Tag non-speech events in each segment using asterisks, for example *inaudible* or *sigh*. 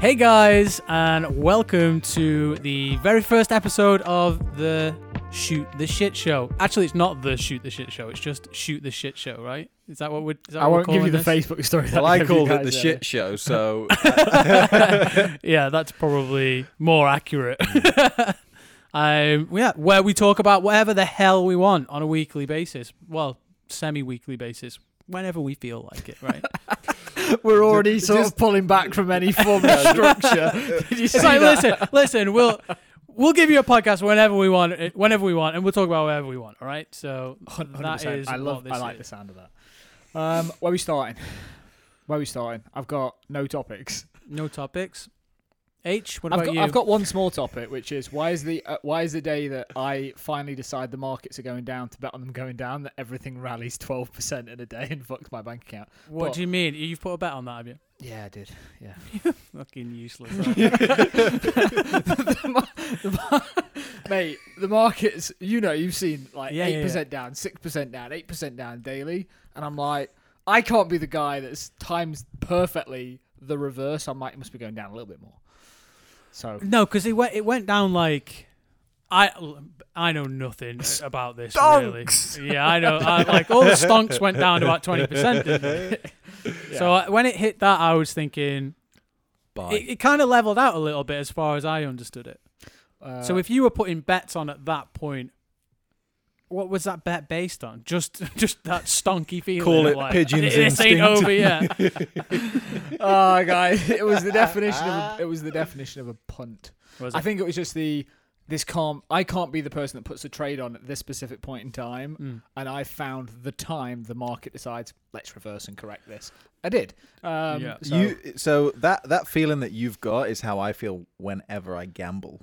Hey guys, and welcome to the very first episode of the Shoot the Shit Show. Actually, it's not the Shoot the Shit Show. It's just Shoot the Shit Show, right? Is that what we're? Is that I what won't we're give you the calling Facebook story. that Well, I gave called it the there. shit show, so *laughs* yeah, that's probably more accurate. *laughs* um, yeah, where we talk about whatever the hell we want on a weekly basis. Well, semi-weekly basis, whenever we feel like it, right? *laughs* We're already Just- sort just- of pulling back *laughs* from any form of structure. *laughs* Did you It's like, that? listen, listen, we'll we'll give you a podcast whenever we want, eh, whenever we want, and we'll talk about whatever we want. All right. So Hun- that 100%. is I love. what this I like is. the sound of that. Um, where we starting? Where we starting? I've got no topics. No topics. H, what I've about got, you? I've got one small topic, which is why is the uh, why is the day that I finally decide the markets are going down to bet on them going down that everything rallies twelve percent in a day and fucks my bank account? what but- do you mean? You've put a bet on that, have you? *laughs* Yeah, I did. Yeah. *laughs* Fucking useless. *laughs* Mate, the markets, you know, you've seen like Yeah, yeah, 8% down, 6% down, 8% down daily. And I'm like, I can't be the guy that's times perfectly the reverse. I'm like, it must be going down a little bit more. So, no, because it went it went down like. I I know nothing about this Stonks! really. Yeah, I know. I, like all the stonks went down about twenty percent. *laughs* So I, when it hit that, I was thinking bye. it, it kind of leveled out a little bit as far as I understood it. uh, So if you were putting bets on at that point, what was that bet based on? Just *laughs* just that stonky *laughs* feeling. Call of it like, pigeon's This ain't over yet. *laughs* oh, guys, it was the definition of a, it was the definition of a punt. Was I it? think it was just the this can't I can't be the person that puts a trade on at this specific point in time. Mm. and I found the time the market decides let's reverse and correct this. I did. Um, Yeah. so- you so that that feeling that you've got is how I feel whenever I gamble.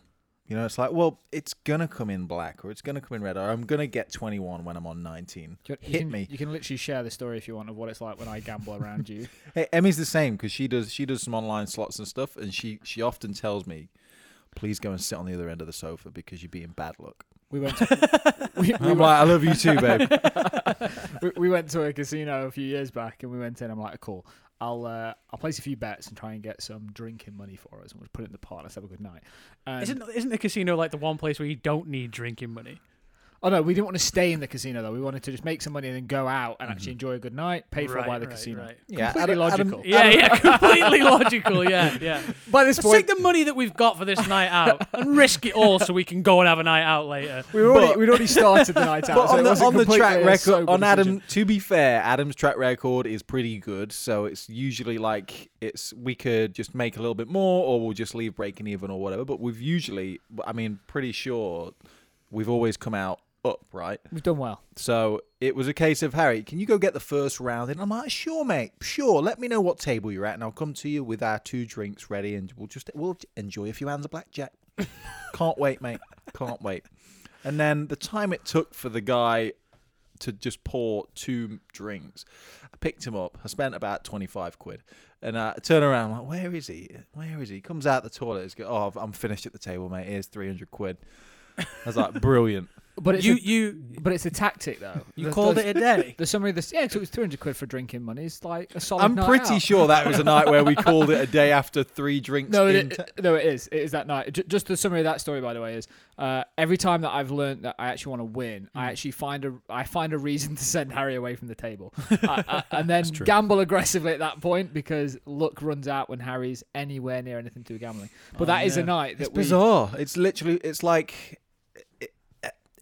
You know, it's like, well, it's gonna come in black or it's gonna come in red or I'm gonna get 21 when I'm on 19. you hit can, me. You can literally share the story if you want of what it's like when I gamble around you. *laughs* Hey, Emmy's the same because she does she does some online slots and stuff, and she she often tells me, please go and sit on the other end of the sofa because you're being bad luck. We went. *laughs* To, we, we, I'm went, like, I love you too, babe. *laughs* we, we went to a casino a few years back, and we went in. I'm like, cool. I'll uh, I'll place a few bets and try and get some drinking money for us, and we'll put it in the pot. Let's have a good night. And, Isn't isn't the casino like the one place where you don't need drinking money? Oh no, we didn't want to stay in the casino though. We wanted to just make some money and then go out and actually mm-hmm. enjoy a good night, paid for Right, by the right, casino. right. Yeah, Completely Adam- Adam- logical. Yeah, yeah, completely *laughs* logical. Yeah, yeah. By this Let's point, take the money that we've got for this night out and risk it all so we can go and have a night out later. we were already But- we'd already started the night *laughs* out. But so on the, on the track record, on Adam, decision. to be fair, Adam's track record is pretty good. So it's usually like it's we could just make a little bit more, or we'll just leave breaking even or whatever. But we've usually, I mean, pretty sure we've always come out up, right? We've done well. So it was a case of Harry, can you go get the first round? And I'm like, sure, mate, sure. Let me know what table you're at, and I'll come to you with our two drinks ready, and we'll just we'll enjoy a few hands of blackjack. *laughs* Can't wait, mate. Can't wait. And then the time it took for the guy to just pour two drinks, I picked him up. I spent about twenty five quid, and I turn around, I'm like, where is he? Where is he? Comes out the toilet. He's go, oh, I'm finished at the table, mate. Here's three hundred quid. I was like, brilliant. But it's You a, you but it's a tactic though. you The- called it a day. The summary of this, yeah, so it was two hundred quid for drinking money. It's like a solid. I'm pretty out. sure that was a night where we *laughs* called it a day after three drinks. No, it, t- no, it is. It is that night. J- just the summary of that story, by the way, is uh, every time that I've learned that I actually want to win, I Mm. actually find a I find a reason to send Harry away from the table, *laughs* I, I, and then gamble aggressively at that point because luck runs out when Harry's anywhere near anything to do with gambling. But that is yeah. a night that it's we. bizarre. It's literally. It's like.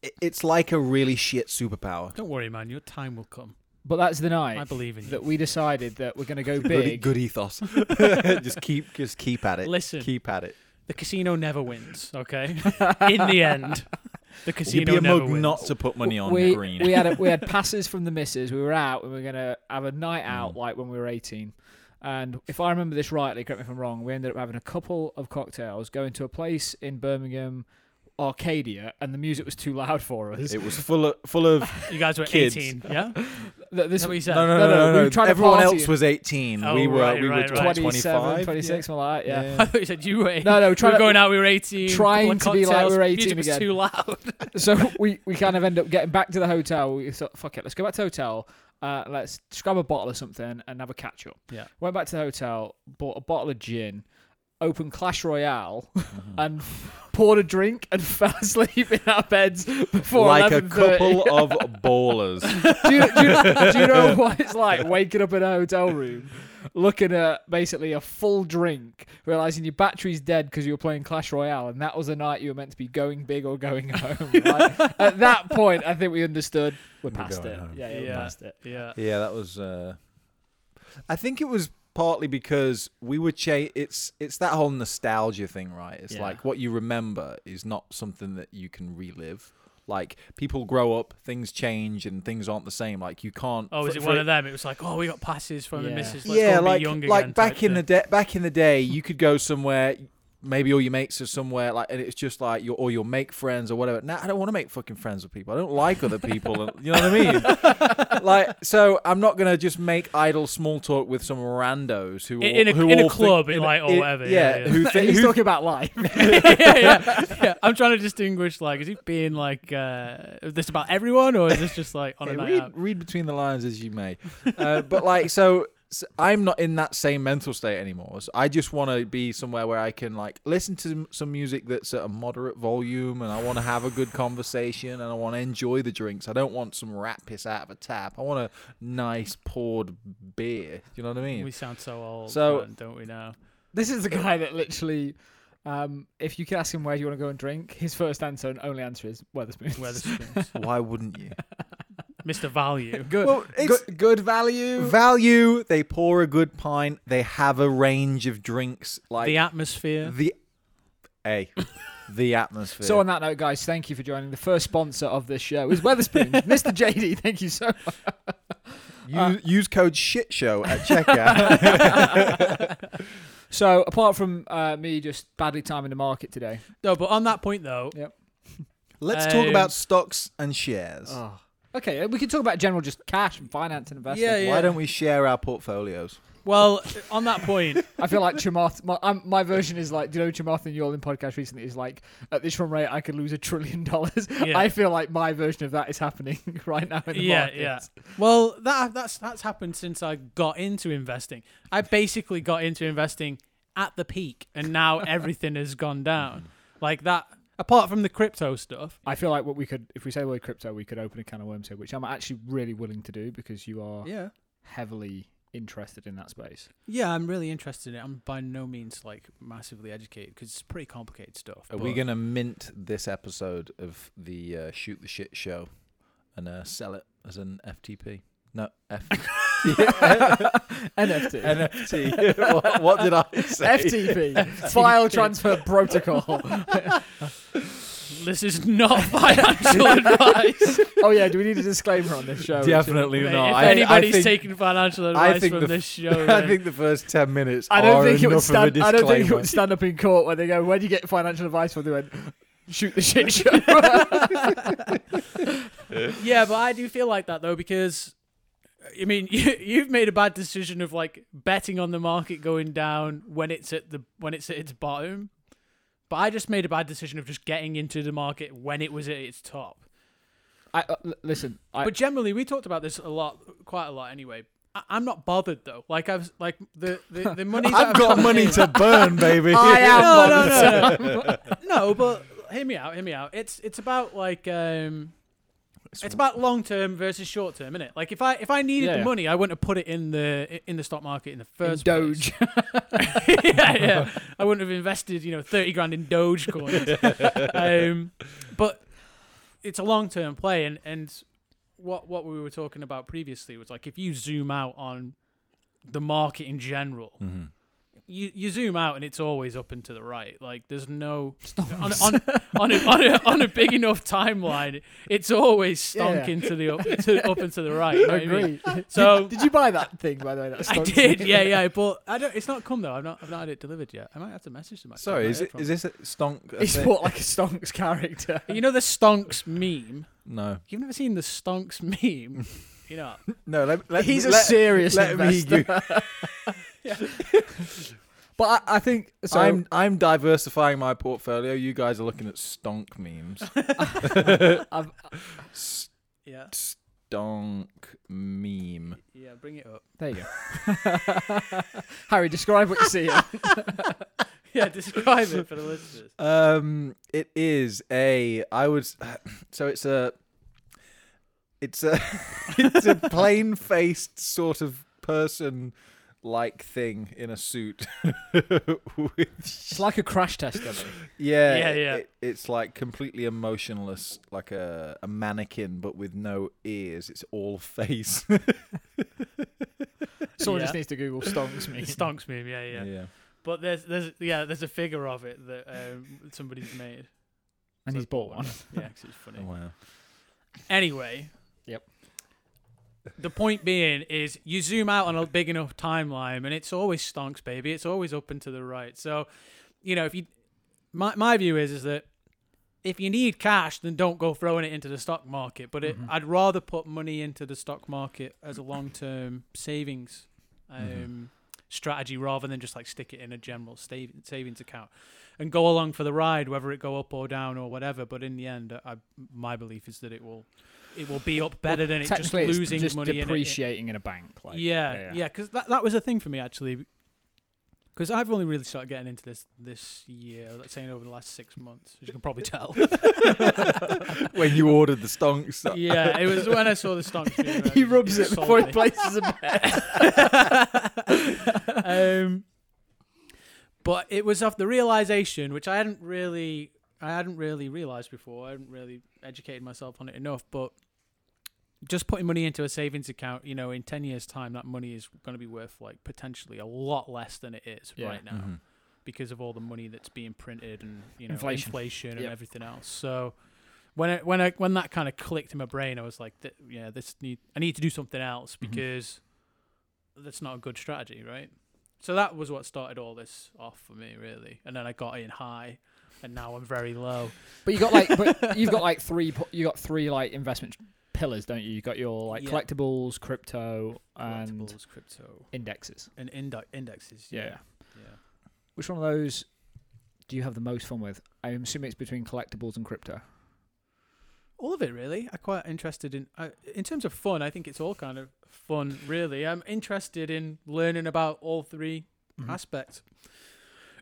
It, it, it's like a really shit superpower. Don't worry, man. Your time will come. But that's the night I believe in you. that we decided that we're going to go *laughs* big. good ethos. *laughs* *laughs* just keep, just keep at it. Listen, keep at it. the casino never wins. Okay. In the end, the You'd casino be a never mug wins. not to put money on we, green. we had a, we had passes from the missus. We were out and we were gonna have a night Mm. out like when we were eighteen. And if I remember this rightly, correct me if I'm wrong, we ended up having a couple of cocktails, going to a place in Birmingham, Arcadia, and the music was too loud for us. it was full of full of. *laughs* You guys were Kids. 18, yeah? *laughs* Th- this Is what you said? No, no, No, no, no, no. we were trying to Everyone party. else was 18. Oh, we were right, we were right, right. 27, 25. 26, something like that. Yeah. I thought *laughs* you said you were 18. No, no, we trying were to- going out, we were 18. trying couple of to be like cocktails, we were music 18 was again. too loud. so we, we kind of end up getting back to the hotel. We thought, fuck it, let's go back to the hotel. Uh, let's just grab a bottle of something and have a catch up. Yeah. Went back to the hotel, bought a bottle of gin, opened Clash Royale Mm-hmm. and poured a drink and *laughs* fell asleep in our beds before like a couple *laughs* of ballers. do, you, do, you, do you know *laughs* what it's like waking up in a hotel room, looking at basically a full drink, realizing your battery's dead because you were playing Clash Royale, and that was the night you were meant to be going big or going home. Like, at that point, I think we understood we're We're past it. home. Yeah, yeah, Yeah. past it. Yeah. Yeah, that was. Uh, I think it was partly because we were cha- It's it's that whole nostalgia thing, right? It's Yeah. like what you remember is not something that you can relive. Like people grow up, things change, and things aren't the same. Like you can't. Oh, is it one it- of them? It was like, oh, we got passes from the Yeah. missus. Let's yeah, like be young like back in the thing. day. Back in the day, you could go somewhere. Maybe all your mates are somewhere like, and it's just like your or you'll make friends or whatever. Now I don't want to make fucking friends with people. I don't like other people. you know what I mean? *laughs* like, so I'm not gonna just make idle small talk with some randos who In- in a- who in a club, think, in like, or whatever, Yeah, yeah, yeah. who think *laughs* He's who, talking about life. *laughs* yeah, yeah, yeah. I'm trying to distinguish like, is he being like, uh, is this about everyone or is this just like on a night read, out? read between the lines as you may. Uh, but like, so I'm not in that same mental state anymore. So I just want to be somewhere where I can like listen to some- some music that's at a moderate volume, and I want to have a good conversation, and I want to enjoy the drinks. I don't want some rat piss out of a tap. I want a nice poured beer. You know what I mean? We sound so old, So- man, don't we now? This is the guy that literally, um, if you could ask him where do you want to go and drink, his first answer and only answer is Wetherspoons. Wetherspoons. *laughs* Why wouldn't you? Mr. Value. *laughs* good, Well, it's- good, good value. Value. They pour a good pint. They have a range of drinks like the atmosphere. the. A. *laughs* The atmosphere. So on that note, guys, thank you for joining. The first sponsor of this show is Wetherspoon, *laughs* Mr. JD, thank you so much. use, use code shit show at checkout. So apart from uh, me just badly timing the market today, No, but on that point though, Let's talk Um, about stocks and shares. oh. Okay, we can talk about general just cash and finance and investment. Yeah, yeah. Why don't we share our portfolios? well, on that point, *laughs* I feel like Chamath. My, um, my version is like, do you know Chamath and Yolin podcast recently is like, at this run rate, I could lose a trillion dollars. *laughs* Yeah. I feel like my version of that is happening *laughs* right now in the yeah, market. yeah. Well, that that's that's happened since I got into investing. I basically got into investing at the peak, and now everything has gone down. Like that. Apart from the crypto stuff, I feel like what we could, if we say the word crypto, we could open a can of worms here, which I'm actually really willing to do because you are yeah, heavily interested in that space. yeah, I'm really interested in it. I'm by no means like massively educated because it's pretty complicated stuff. Are but- we going to mint this episode of the uh, Shoot the Shit show and uh, sell it as an FTP? No, F- *laughs* *laughs* NFT. NFT. *laughs* what, what did I say? FTP. File transfer protocol. *laughs* This is not financial advice. oh yeah, do we need a disclaimer on this show? Definitely Mate, not. if I- I anybody's think- taking financial I advice think from the this show, I then- think the first 10 minutes I don't are think it would enough stand. of a I don't think it disclaimer. would stand up in court where they go, "Where do you get financial advice from?" They went, "Shoot the shit show." yeah, but I do feel like that though because I mean *laughs* you you've made a bad decision of like betting on the market going down when it's at the when it's at its bottom. But I just made a bad decision of just getting into the market when it was at its top. I, uh, l- listen, I, But generally, we talked about this a lot, quite a lot anyway. I, I'm not bothered though. Like I've like the the, the *laughs* money. that I've got money in- to burn, baby. *laughs* I am no, no, no, no, no. But hear me out. Hear me out. It's it's about like um, it's about long term versus short term, isn't it? Like if I if I needed Yeah. the money, I wouldn't have put it in the in the stock market in the in first Doge. place. *laughs* yeah, yeah. I wouldn't have invested, you know, thirty grand in Doge coins. um, but it's a long term play, and and what what we were talking about previously was like if you zoom out on the market in general, Mhm. You, you zoom out and it's always up and to the right. Like there's no on, on, on, a, on, a, on a big enough timeline, it's always Yeah, yeah. stonking to the up, to, up and to the right. You know I what I mean? So did, did you buy that thing by the way? That I did, thing? yeah, yeah. But I don't. It's not come though. I've not. I've not had it delivered yet. I might have to message them. actually. Sorry, is not it heard is this a stonk? a He's thing? bought like a stonks character. You know the stonks meme. No, You've never seen the stonks meme. *laughs* You know. no. Let, let, He's a serious let me *laughs* *laughs* investor. *laughs* But I, I think so. I'm I'm diversifying my portfolio. You guys are looking at stonk memes. *laughs* I've, Yeah. Stonk meme. Yeah. Bring it up. there you go. *laughs* Harry, describe what you see. yeah, describe it for the listeners. Um, it is a. I would. *sighs* So it's a. It's a. it's a plain-faced sort of person-like thing in a suit. *laughs* With, It's like a crash test dummy. yeah, Yeah, yeah. it- it's like completely emotionless, like a a mannequin, but with no ears. It's all *laughs* face. Someone Yeah. just needs to Google stonks me. Stonks meme, yeah, yeah, yeah. But there's there's yeah there's a figure of it that um, somebody's made. And So he's I bought one. Yeah, 'cause it's funny. Oh, wow. Anyway. Yep. The point being is you zoom out on a big enough timeline and it's always stonks, baby. It's always up and to the right. So, you know, if you my my view is is that if you need cash, then don't go throwing it into the stock market. But it, Mhm. I'd rather put money into the stock market as a long term savings um, Mhm. strategy rather than just like stick it in a general stav- savings account and go along for the ride, whether it go up or down or whatever. But in the end, I, my belief is that it will it will be up better than it just Technically, it's losing just money in it- depreciating in a bank. Like, yeah, yeah, because that that was a thing for me actually. Because I've only really started getting into this this year, let's say over the last six months, as you can probably tell. *laughs* when you ordered the stonks. yeah, it was when I saw the stock. *laughs* he rubs it sold before he places a *laughs* bet. um, but it was of the realization, which I hadn't really, I hadn't really realized before. I hadn't really educated myself on it enough. But just putting money into a savings account, you know, in ten years' time, that money is going to be worth like potentially a lot less than it is Yeah. right now Mhm. because of all the money that's being printed and you know Inflation. inflation, and Yep. everything else. So when it, when I when that kind of clicked in my brain, I was like, th- yeah, this need I need to do something else Mm-hmm. because that's not a good strategy, right? So that was what started all this off for me, really. And then I got in high, and now I'm very low. But you got like, but *laughs* you've got like three. You got three like investment pillars, don't you? You got your like Yeah. collectibles, crypto, and Collectibles, crypto, indexes. and index indexes. Yeah. Yeah, yeah. Which one of those do you have the most fun with? I'm assuming it's between collectibles and crypto. all of it really i'm quite interested in uh, in terms of fun i think it's all kind of fun really i'm interested in learning about all 3 Mhm. aspects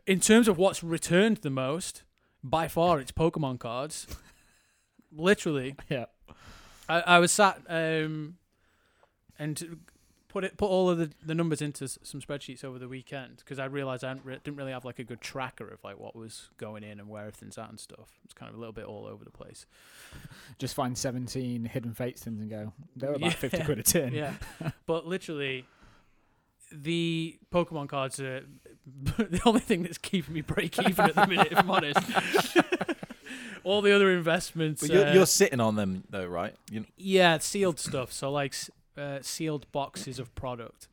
in terms of what's returned the most by far it's pokemon cards *laughs* literally Yeah. I, I was sat um and put it put all of the, the numbers into s- some spreadsheets over the weekend because I realized I hadn't re- didn't really have like a good tracker of like what was going in and where everything's at and stuff. It's kind of a little bit all over the place. *laughs* Just find 17 hidden fates things and go. They're about Yeah. 50 quid a tin. Yeah, *laughs* but literally, the Pokemon cards are *laughs* the only thing that's keeping me break even at the minute. if I'm honest, all the other investments, But you're, uh, you're sitting on them though, right? You, yeah, sealed stuff. So like uh, sealed boxes of product.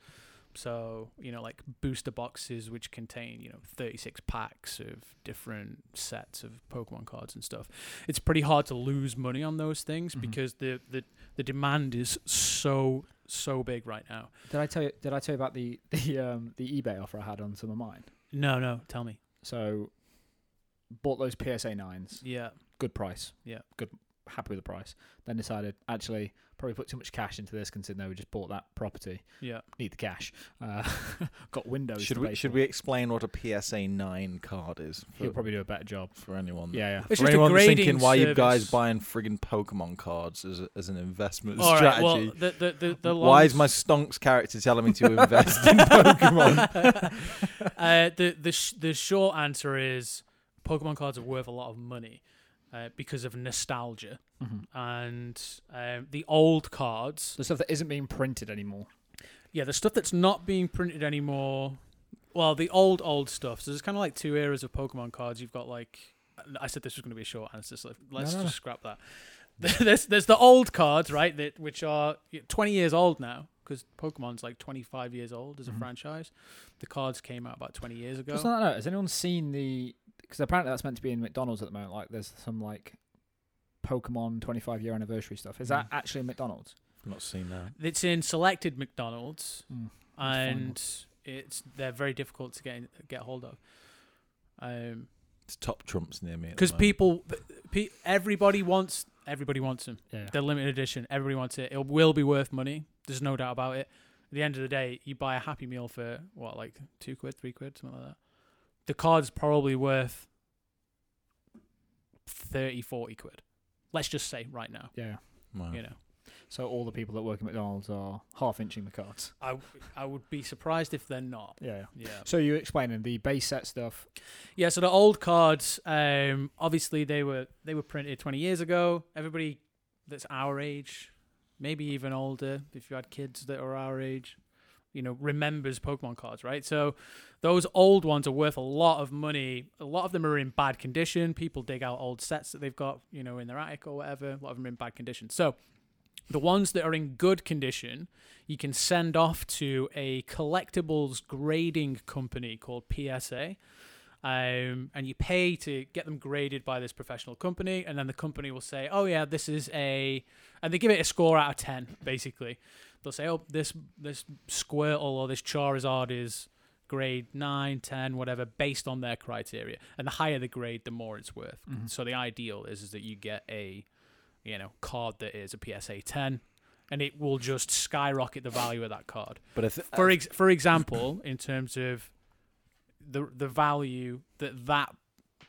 So you know, like booster boxes which contain you know 36 packs of different sets of Pokemon cards and stuff. It's pretty hard to lose money on those things Mhm. because the, the the demand is so so big right now. Did I tell you? Did I tell you about the *laughs* the um the eBay offer I had on some of mine? No, no, tell me. So bought those PSA nines, Yeah, good price. Yeah. good, happy with the price. Then decided actually probably put too much cash into this considering we just bought that property. yeah. Need the cash. Uh, *laughs* got Windows. should we should for. we explain what a PSA nine card is for, He'll probably do a better job. for anyone? Yeah, yeah. It's for just a anyone thinking grading why you guys buying friggin' Pokemon cards as a, as an investment All right. strategy? Well, the the the, the why is my Stonks character telling me to invest in *laughs* Pokemon? *laughs* uh, the the sh- the short answer is Pokemon cards are worth a lot of money uh, because of nostalgia Mhm. and um, the old cards. The stuff that isn't being printed anymore. Yeah, the stuff that's not being printed anymore. Well, the old old stuff. So there's kind of like two eras of Pokemon cards. You've got like I said this was going to be a short answer, so let's no, just no. scrap that. *laughs* there's there's the old cards, right? That which are 20 years old now because Pokemon's like 25 years old as a Mhm. franchise. The cards came out about 20 years ago. Just that has anyone seen the? Because apparently that's meant to be in McDonald's at the moment. Like there's some like Pokemon 25 year anniversary stuff. Is that Mm. actually in McDonald's? I've not seen that. It's in selected McDonald's, Mm. and it's they're very difficult to get in, get hold of. Um, It's top trumps near me. at the because moment. people, pe- everybody wants everybody wants them. Yeah. They're limited edition. Everybody wants it. It will be worth money. There's no doubt about it. At the end of the day, you buy a Happy Meal for what, like two quid, three quid, something like that. The card's probably worth 30, 40 quid. Let's just say right now, Yeah. Wow. you know. So all the people that work at McDonald's are half inching the cards. I, w- I would be surprised if they're not. Yeah. Yeah. So you explaining the base set stuff? Yeah, so the old cards, um, obviously they were they were printed 20 years ago. Everybody that's our age, maybe even older, if you had kids that are our age, you know, remembers Pokemon cards, right? So those old ones are worth a lot of money. A lot of them are in bad condition. People dig out old sets that they've got, you know, in their attic or whatever. A lot of them are in bad condition. So the ones that are in good condition, you can send off to a collectibles grading company called PSA. Um, and you pay to get them graded by this professional company, and then the company will say, "Oh yeah, this is a," and they give it a score out of ten. Basically, they'll say, "Oh, this this Squirtle or this Charizard is grade 9, 10, whatever, based on their criteria. And the higher the grade, the more it's worth. Mm-hmm. So the ideal is, is that you get a, you know, card that is a PSA 10, and it will just skyrocket the value of that card. But if For uh, ex- for example, in terms of the the value that that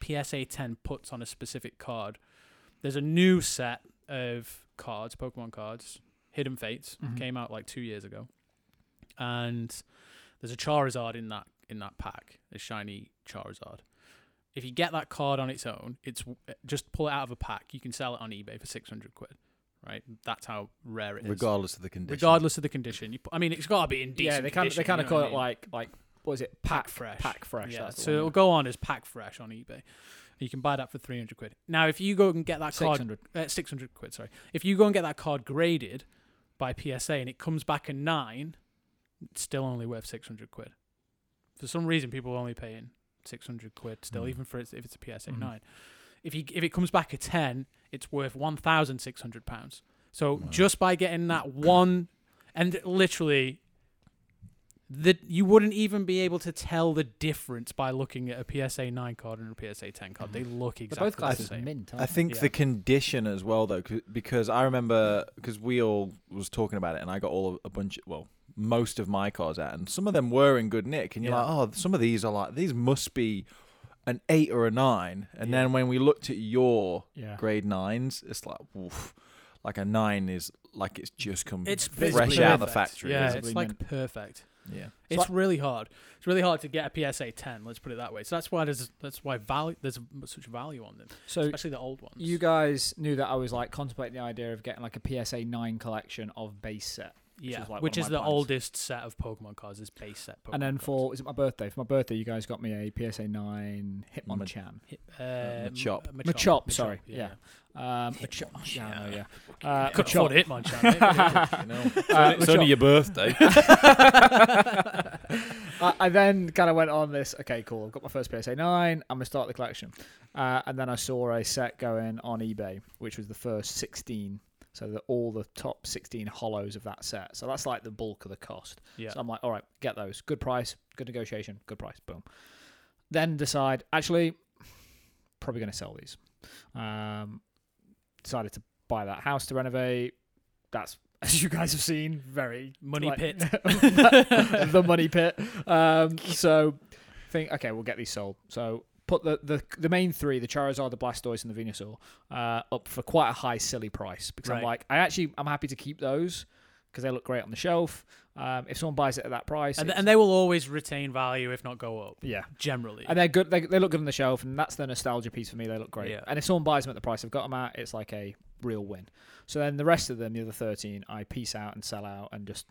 PSA 10 puts on a specific card, there's a new set of cards, Pokemon cards, Hidden Fates, Mhm. came out like two years ago, and there's a Charizard in that in that pack, a shiny Charizard. If you get that card on its own, it's just pull it out of a pack. You can sell it on eBay for six hundred quid, right? That's how rare it is. regardless of the condition, Regardless of the condition, you, I mean, it's got to be in decent. yeah, they kind of they kind of call what I it like like what is it? Pack Pack fresh. Pack fresh. Yeah, so it'll go on as pack fresh on eBay. You can buy that for three hundred quid. Now, if you go and get that card 600. uh, 600 quid, sorry. If you go and get that card graded by PSA and it comes back a 9, it's still only worth 600 quid. For some reason, people are only paying 600 quid still, Mm. even for it's, if it's a PSA Mhm. 9. If you if it comes back a 10, it's worth 1,600 pounds. So Wow. just by getting that one, and literally, that you wouldn't even be able to tell the difference by looking at a PSA 9 card and a PSA 10 card. They mm-hmm. look They're exactly both the same. mint. I aren't think Yeah. the condition as well, though, because I remember because we all was talking about it, and I got all of, a bunch, well, most of my cars out, and some of them were in good nick, and you're Yeah. like, oh, some of these are like these must be an eight or a nine, and Yeah. then when we looked at your? Yeah. grade nines, it's like, oof, like a nine is like it's just come It's fresh out of the factory. Yeah, it's like mint. perfect. It? yeah. It's like- really hard. It's really hard to get a PSA 10. Let's put it that way. So that's why there's that's why value there's such value on them, So especially the old ones. you guys knew that I was like contemplating the idea of getting like a PSA nine collection of base set. yeah, is like which is the plans. oldest set of Pokemon cards is base set. Pokemon and then cards. for is it my birthday? For my birthday, you guys got me a PSA nine Hitmonchan. uh, Machop. M- Machop, sorry, yeah. yeah. Um, Machop. Yeah, I know, yeah. Uh, Could Machop. afford Hitmonchan. maybe. *laughs* You know, Uh, it's only your birthday. *laughs* *laughs* I, I then kind of went on this. Okay, cool. I've got my first PSA nine. I'm gonna start the collection, uh, and then I saw a set going on eBay, which was the first 16. So the, all the top 16 holos of that set. So that's like the bulk of the cost. yeah. So I'm like, all right, get those. Good price, good negotiation, good price. Boom. Then decide, actually, probably going to sell these. Um, decided to buy that house to renovate. That's, *laughs* as you guys have seen, very Money like- pit. *laughs* the money pit. Um, *laughs* so think, okay, we'll get these sold. So put the, the the main three, the Charizard, the Blastoise, and the Venusaur, uh, up for quite a high, silly price because I'm like, I actually, I'm happy to keep those because they look great on the shelf. Um, if someone buys it at that price, and, and they will always retain value if not go up. yeah, Generally. and they're good. They, they look good on the shelf, and that's the nostalgia piece for me. They look great. Yeah. And if someone buys them at the price I've got them at, it's like a real win. So then the rest of them, the other thirteen, I piece out and sell out, and just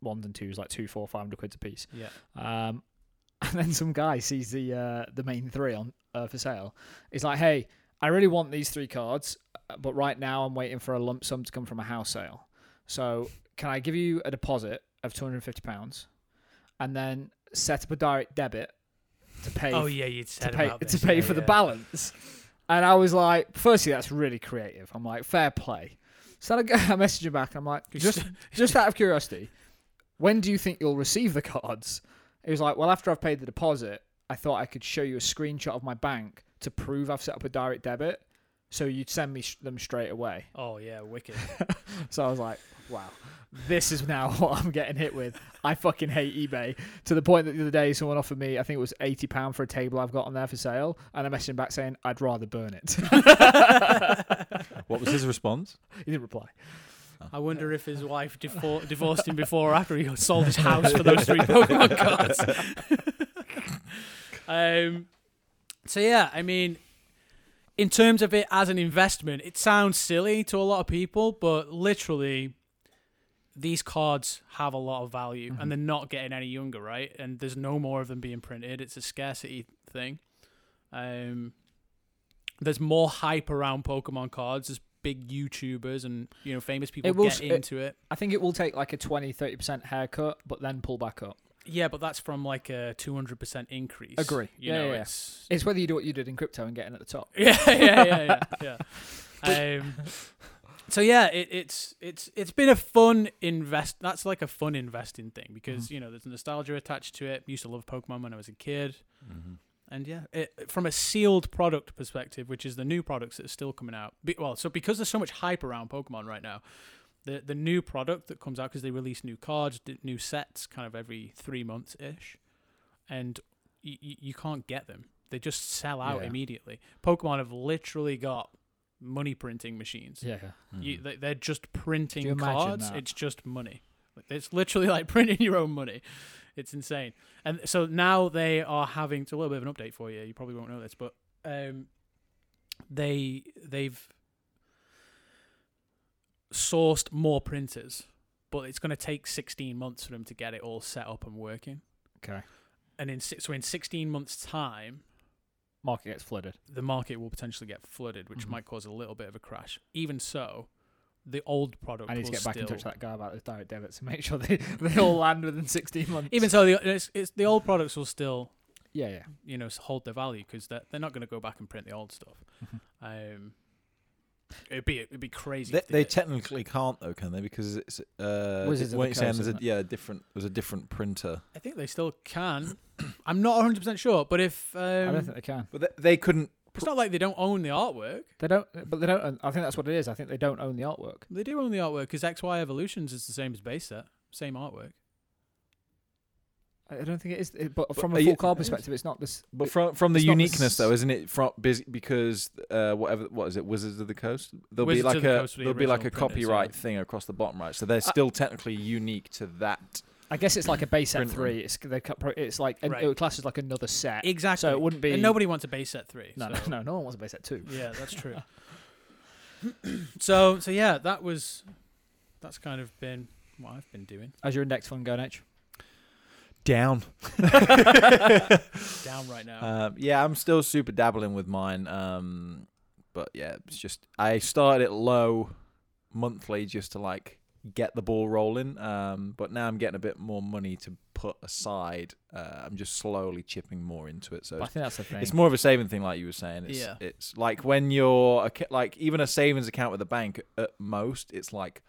ones and twos, like two, four, five hundred quid a piece. yeah. Um, *laughs* and then some guy sees the uh, the main three on uh, for sale. He's like, "Hey, I really want these three cards, uh, but right now I'm waiting for a lump sum to come from a house sale. So can I give you a deposit of two hundred and fifty pounds, and then set up a direct debit to pay Oh yeah, you'd to pay about to pay Yeah, for the balance?" And I was like, firstly, that's really creative. I'm like, fair play. So I *laughs* I message him back. And I'm like, just *laughs* just out of curiosity, when do you think you'll receive the cards? He was like, well, after I've paid the deposit, I thought I could show you a screenshot of my bank to prove I've set up a direct debit, so you'd send me sh- them straight away. Oh yeah, wicked. *laughs* So I was like, wow, this is now *laughs* what I'm getting hit with. I fucking hate eBay to the point that the other day someone offered me, I think it was eighty pound for a table I've got on there for sale, and I messaged him back saying I'd rather burn it. *laughs* What was his response? he didn't reply. I wonder if his wife divor- divorced him before or after he sold his house for those three *laughs* Pokemon cards. um, so yeah, I mean, in terms of it as an investment, it sounds silly to a lot of people, but literally, these cards have a lot of value, Mhm. and they're not getting any younger, right? And there's no more of them being printed. It's a scarcity thing. Um, there's more hype around Pokemon cards. There's big YouTubers and you know famous people It will get s- it- into it. I think it will take like a 20 30% haircut, but then pull back up. Yeah, but that's from like a 200% increase. Agree. You Yeah, know, yeah, yeah. it's It's whether you do what you did in crypto and getting at the top. *laughs* yeah, yeah, yeah, yeah, yeah. *laughs* Um, so yeah, it, it's it's it's been a fun invest. That's like a fun investing thing because Mm-hmm. you know there's nostalgia attached to it. Used to love Pokemon when I was a kid, and yeah, it, from a sealed product perspective, which is the new products that are still coming out. Be, well, so because there's so much hype around Pokemon right now, the the new product that comes out because they release new cards, new sets, kind of every three months ish, and y- y- you can't get them. They just sell out Yeah. immediately. Pokemon have literally got money printing machines. Yeah. You, they, they're just printing you cards. that? It's just money. It's literally *laughs* like printing your own money. It's insane. And so now they are having. It's a little bit of an update for you. You probably won't know this, but um, they they've sourced more printers, but it's going to take 16 months for them to get it all set up and working. Okay. And in so in 16 months' time, Market gets flooded. the market will potentially get flooded, which Mhm. might cause a little bit of a crash. Even so, the old product. I need to get back in touch with that guy about the direct debits and make sure they, *laughs* they all land within 16 months. Even so, the it's, it's, the old products will still, yeah, yeah. you know, s- hold their value because they're, they're not going to go back and print the old stuff. Mhm. Um, it'd be it'd be crazy. They, if they did. technically can't though, can they? Because it's uh, Wizards of what the you're saying Coast, there's a isn't it? yeah a different there's a different printer, I think they still can. *coughs* I'm not 100 percent sure, but if um, I don't think they can. but they, they couldn't. it's not like they don't own the artwork. They don't, but they don't. I think that's what it is. I think they don't own the artwork. They do own the artwork because XY Evolutions is the same as base set, same artwork. I I don't think it is. it- But, But from are a you- full card perspective, it's not this. But from from the it's not the uniqueness though, isn't it? From busy because uh, whatever what is it? Wizards of the Coast. There'll Wizards be like the a Coast were the there'll be like a original printers, copyright yeah. thing across the bottom right. So they're still technically unique to that. I guess it's like a base set three. It's they cut It's like Right. it would class as like another set. Exactly. So it wouldn't be. and nobody wants a base set three. No, so. no, no, no one wants a base set two. Yeah, that's *laughs* true. *clears throat* so so yeah, that was that's kind of been what I've been doing. How's your index fund going, H? Down. Down right now. Um, yeah, I'm still super dabbling with mine. Um, but yeah, it's just I started it low monthly just to like get the ball rolling. Um, but now I'm getting a bit more money to put aside. Uh, I'm just slowly chipping more into it. So I think that's the thing. it's more of a saving thing, like you were saying. It's, Yeah. it's like when you're a, like even a savings account with a bank at most, it's like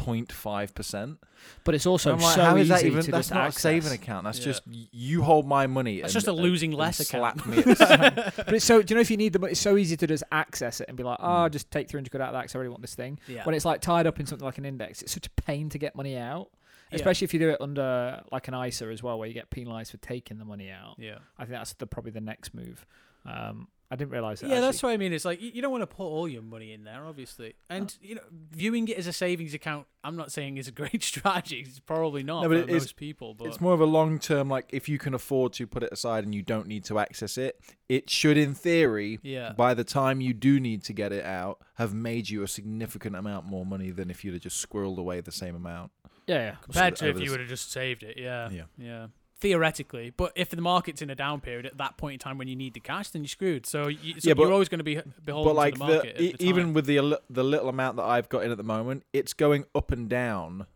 0.5 percent. but it's also I'm like, so how easy that even? to That's just not access. a saving account. That's Yeah. just you hold my money. It's just a losing and less slap account. me *laughs* but it's so. Do you know if you need the money? It's so easy to just access it and be like, oh, Mm. just take three hundred quid out of that because I really want this thing. yeah. When it's like tied up in something like an index, it's such a pain to get money out. Yeah. Especially if you do it under like an ISA as well, where you get penalised for taking the money out. yeah. I think that's the probably the next move. Um, I didn't realise that. Yeah, that's what I mean. It's like you, you don't want to put all your money in there, obviously. And oh. you know, viewing it as a savings account, I'm not saying is a *laughs* great strategy. It's probably not No, but for it is- most people. But It's more of a long term, like if you can afford to put it aside and you don't need to access it, it should, in theory, yeah, by the time you do need to get it out, have made you a significant amount more money than if you'd have just squirreled away the same amount. Yeah, yeah. compared to if the you would have just saved it. Yeah, Yeah. yeah. Theoretically, but if the market's in a down period at that point in time when you need the cash, then you're screwed. So, you, so Yeah, but- you're always going to be beholden but like to the, the market. at e- the even with the the little amount that I've got in at the moment, it's going up and down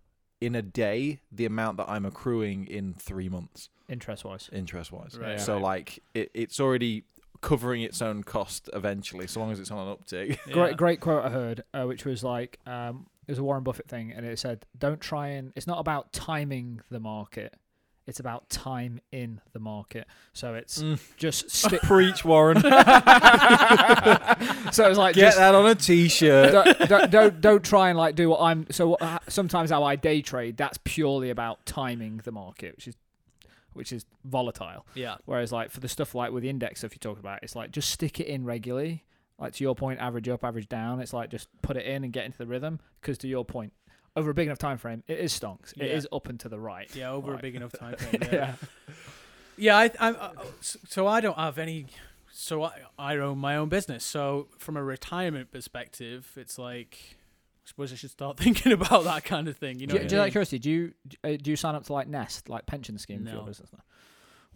in a day the amount that I'm accruing in three months, Interest wise. interest wise. Right, so right. like it, it's already covering its own cost eventually, so long as it's on an uptick. *laughs* Yeah. Great, great quote I heard, uh, which was like, um, it was a Warren Buffett thing, and it said, "Don't try and. It's not about timing the market. It's about time in the market. So it's Mm. just. *laughs* Preach, Warren. *laughs* so it's like Get just that on a t-shirt. don't, don't, don't don't try and like do what I'm. So what, uh, sometimes how I day trade, that's purely about timing the market, which is which is volatile. Yeah. Whereas like for the stuff like with the index stuff you talk about, it's like just stick it in regularly. Like to your point, average up, average down. It's like just put it in and get into the rhythm. Because to your point, over a big enough time frame, it is stonks. It Yeah. is up and to the right. Yeah, over a big enough time *laughs* frame. Yeah. yeah. Yeah, I, I, I, so I don't have any. So I, I own my own business. So from a retirement perspective, it's like I suppose I should start *laughs* thinking about that kind of thing. You know, do, what you- I do you like curiosity? Do you uh, do you sign up to like Nest, like pension scheme for your No. business?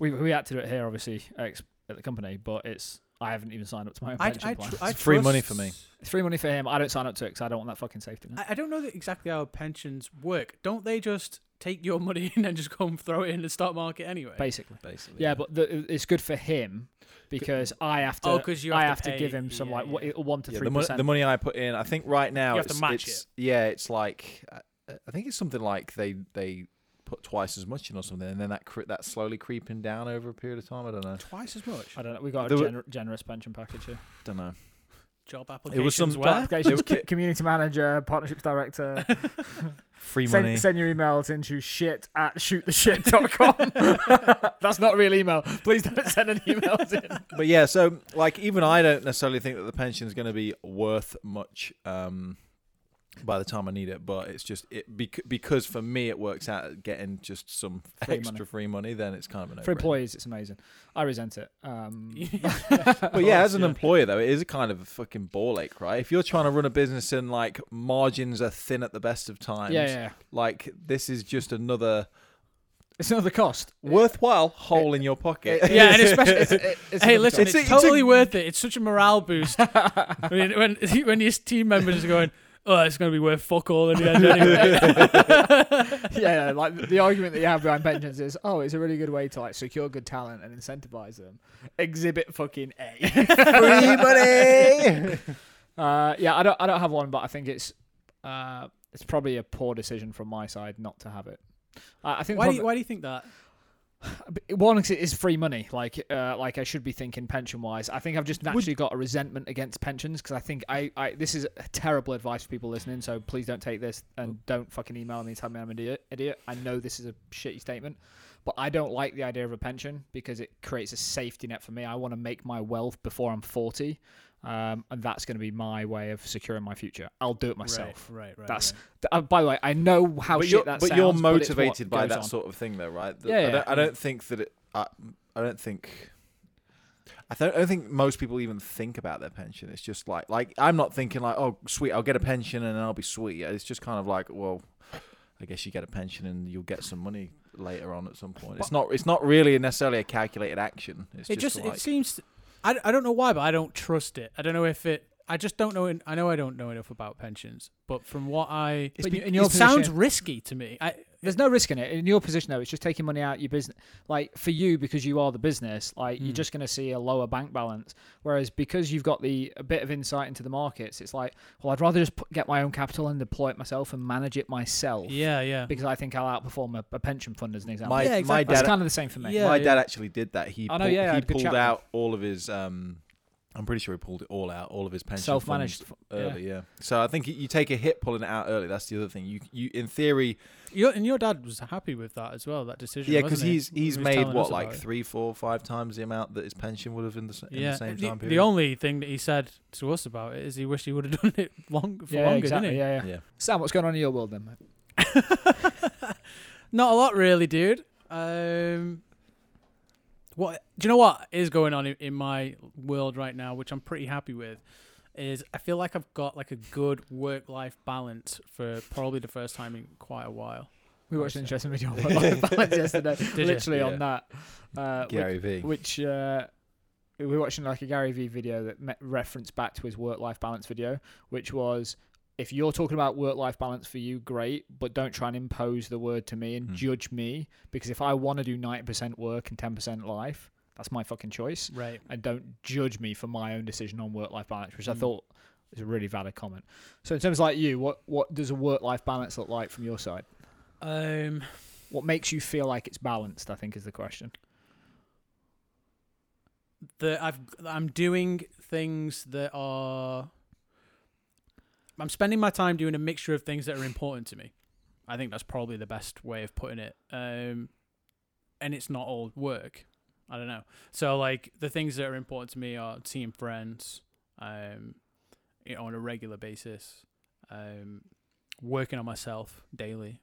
We we had to do it here, obviously, ex- at the company, but it's I haven't even signed up to my own I, pension I, plan. tr- I It's free money for me. it's free money for him. I don't sign up to it because I don't want that fucking safety net. I, I don't know that exactly how pensions work. Don't they just take your *laughs* money and then just go and throw it in the stock market anyway? Basically, Basically. yeah, but the, it's good for him because I have to. Oh, 'cause you have I to have to pay- give him some yeah, like what, one to Yeah, three the, money, percent. the money I put in, I think right now You have to it's, match it's yeah, it's like uh, I think it's something like they they put twice as much in or something, and then that cre- that's slowly creeping down over a period of time. I don't know. Twice as much. I don't know. We got a There were- gener- generous pension package here. Don't know. Job It applications. was some where? Applications, co- community manager, partnerships director. *laughs* *laughs* Free send, money. send your emails into shit at shoottheshit.com. *laughs* That's not a real email. Please don't send any emails in. but yeah, so like even I don't necessarily think that the pension is going to be worth much um, by the time I need it. But it's just it bec- because for me it works out getting just some Free extra money. free money. Then it's kind of an no For employees, it's amazing. I resent it. Um, *laughs* But yeah, as an *laughs* Yeah. employer though, it is a kind of a fucking ball ache, right? If you're trying to run a business and like margins are thin at the best of times, yeah, yeah, yeah. like this is just another It's another cost. *laughs* worthwhile hole in your pocket. Yeah, and especially It's, it- it's hey, listen, cost. it's, It's a- a- totally worth it. It's such a morale boost when, when when your team members are going, "Oh, it's going to be worth fuck all in the end anyway." *laughs* *laughs* yeah, yeah, like the argument that you have behind pensions is, oh, it's a really good way to like secure good talent and incentivize them. Exhibit fucking A. *laughs* Free money. Uh, yeah, I don't, I don't have one, but I think it's, uh, it's probably a poor decision from my side not to have it. Uh, I think why do you, why do you think that? *sighs* one 'cause it is free money. Like, uh, like I should be thinking pension wise. I think I've just naturally got a resentment against pensions because I think I, I, this is terrible advice for people listening. So please don't take this and don't fucking email me and tell me I'm an idiot. Idiot. I know this is a shitty statement, but I don't like the idea of a pension because it creates a safety net for me. I want to make my wealth before I'm 40. Um, and that's going to be my way of securing my future. I'll do it myself. Right, right, right. That's uh, by the way, I know how but shit you're, that but sounds. you're it's what motivated by that on. sort of thing, though, right? That- Yeah, I, don't, I don't think that it. I, I don't think. I don't, I don't think most people even think about their pension. It's just like, like I'm not thinking like, oh, sweet, I'll get a pension and then I'll be sweet. It's just kind of like, well, I guess you get a pension and you'll get some money later on at some point. It's not. It's not really necessarily a calculated action. It's it just, just like, it seems I, I don't know why but i don't trust it. I don't know if it i just don't know i know i don't know enough about pensions but from what i But it in your sounds position- risky to me. I, There's no risk in it. In your position, though, it's just taking money out your business. Like for you, because you are the business, like you're Mm. just going to see a lower bank balance. Whereas because you've got the a bit of insight into the markets, it's like, well, I'd rather just put, get my own capital and deploy it myself and manage it myself. yeah yeah Because I think I'll outperform a, a pension fund as an example. my Yeah, my exactly. That's kind of the same for me. Yeah, my yeah. dad actually did that. He I know, pulled, yeah, he had a good pulled chat with out all of his. um I'm pretty sure he pulled it all out, all of his pension Self-managed. early. Yeah. So I think you- you take a hit pulling it out early. That's the other thing. You you in theory, your, and your dad was happy with that as well that decision yeah, because wasn't he's He he's made what like it. three, four, five times the amount that his pension would have in the, in yeah the same the, time period. the only thing that he said to us about it is he wished he would have *laughs* done it long for Yeah, longer exactly. didn't he Yeah, yeah, yeah. Sam, what's going on in your world then? mate? *laughs* Not a lot, really, dude. Um, what do you know? What is going on in, in my world right now, which I'm pretty happy with, is I feel like I've got like a good work-life balance for probably the first time in quite a while. We watched an interesting video *laughs* on work-life balance yesterday, you? literally Yeah. on that. Uh, which- Gary V. which uh, we were watching like a Gary Vee video that met referenced back to his work life balance video, which was if you're talking about work life balance for you, great, but don't try and impose the word to me and Hmm. judge me because if I want to do 90% work and 10% life, that's my fucking choice. Right. And don't judge me for my own decision on work life balance, which I Mm. thought was a really valid comment. So, in terms of like you, what what does a work life balance look like from your side? Um, What makes you feel like it's balanced? I think is the question. that I've I'm doing things that are I'm spending my time doing a mixture of things that are important to me. I think that's probably the best way of putting it. Um, and it's not all work. I don't know. So like the things that are important to me are seeing friends, um, you know, on a regular basis, um, working on myself daily,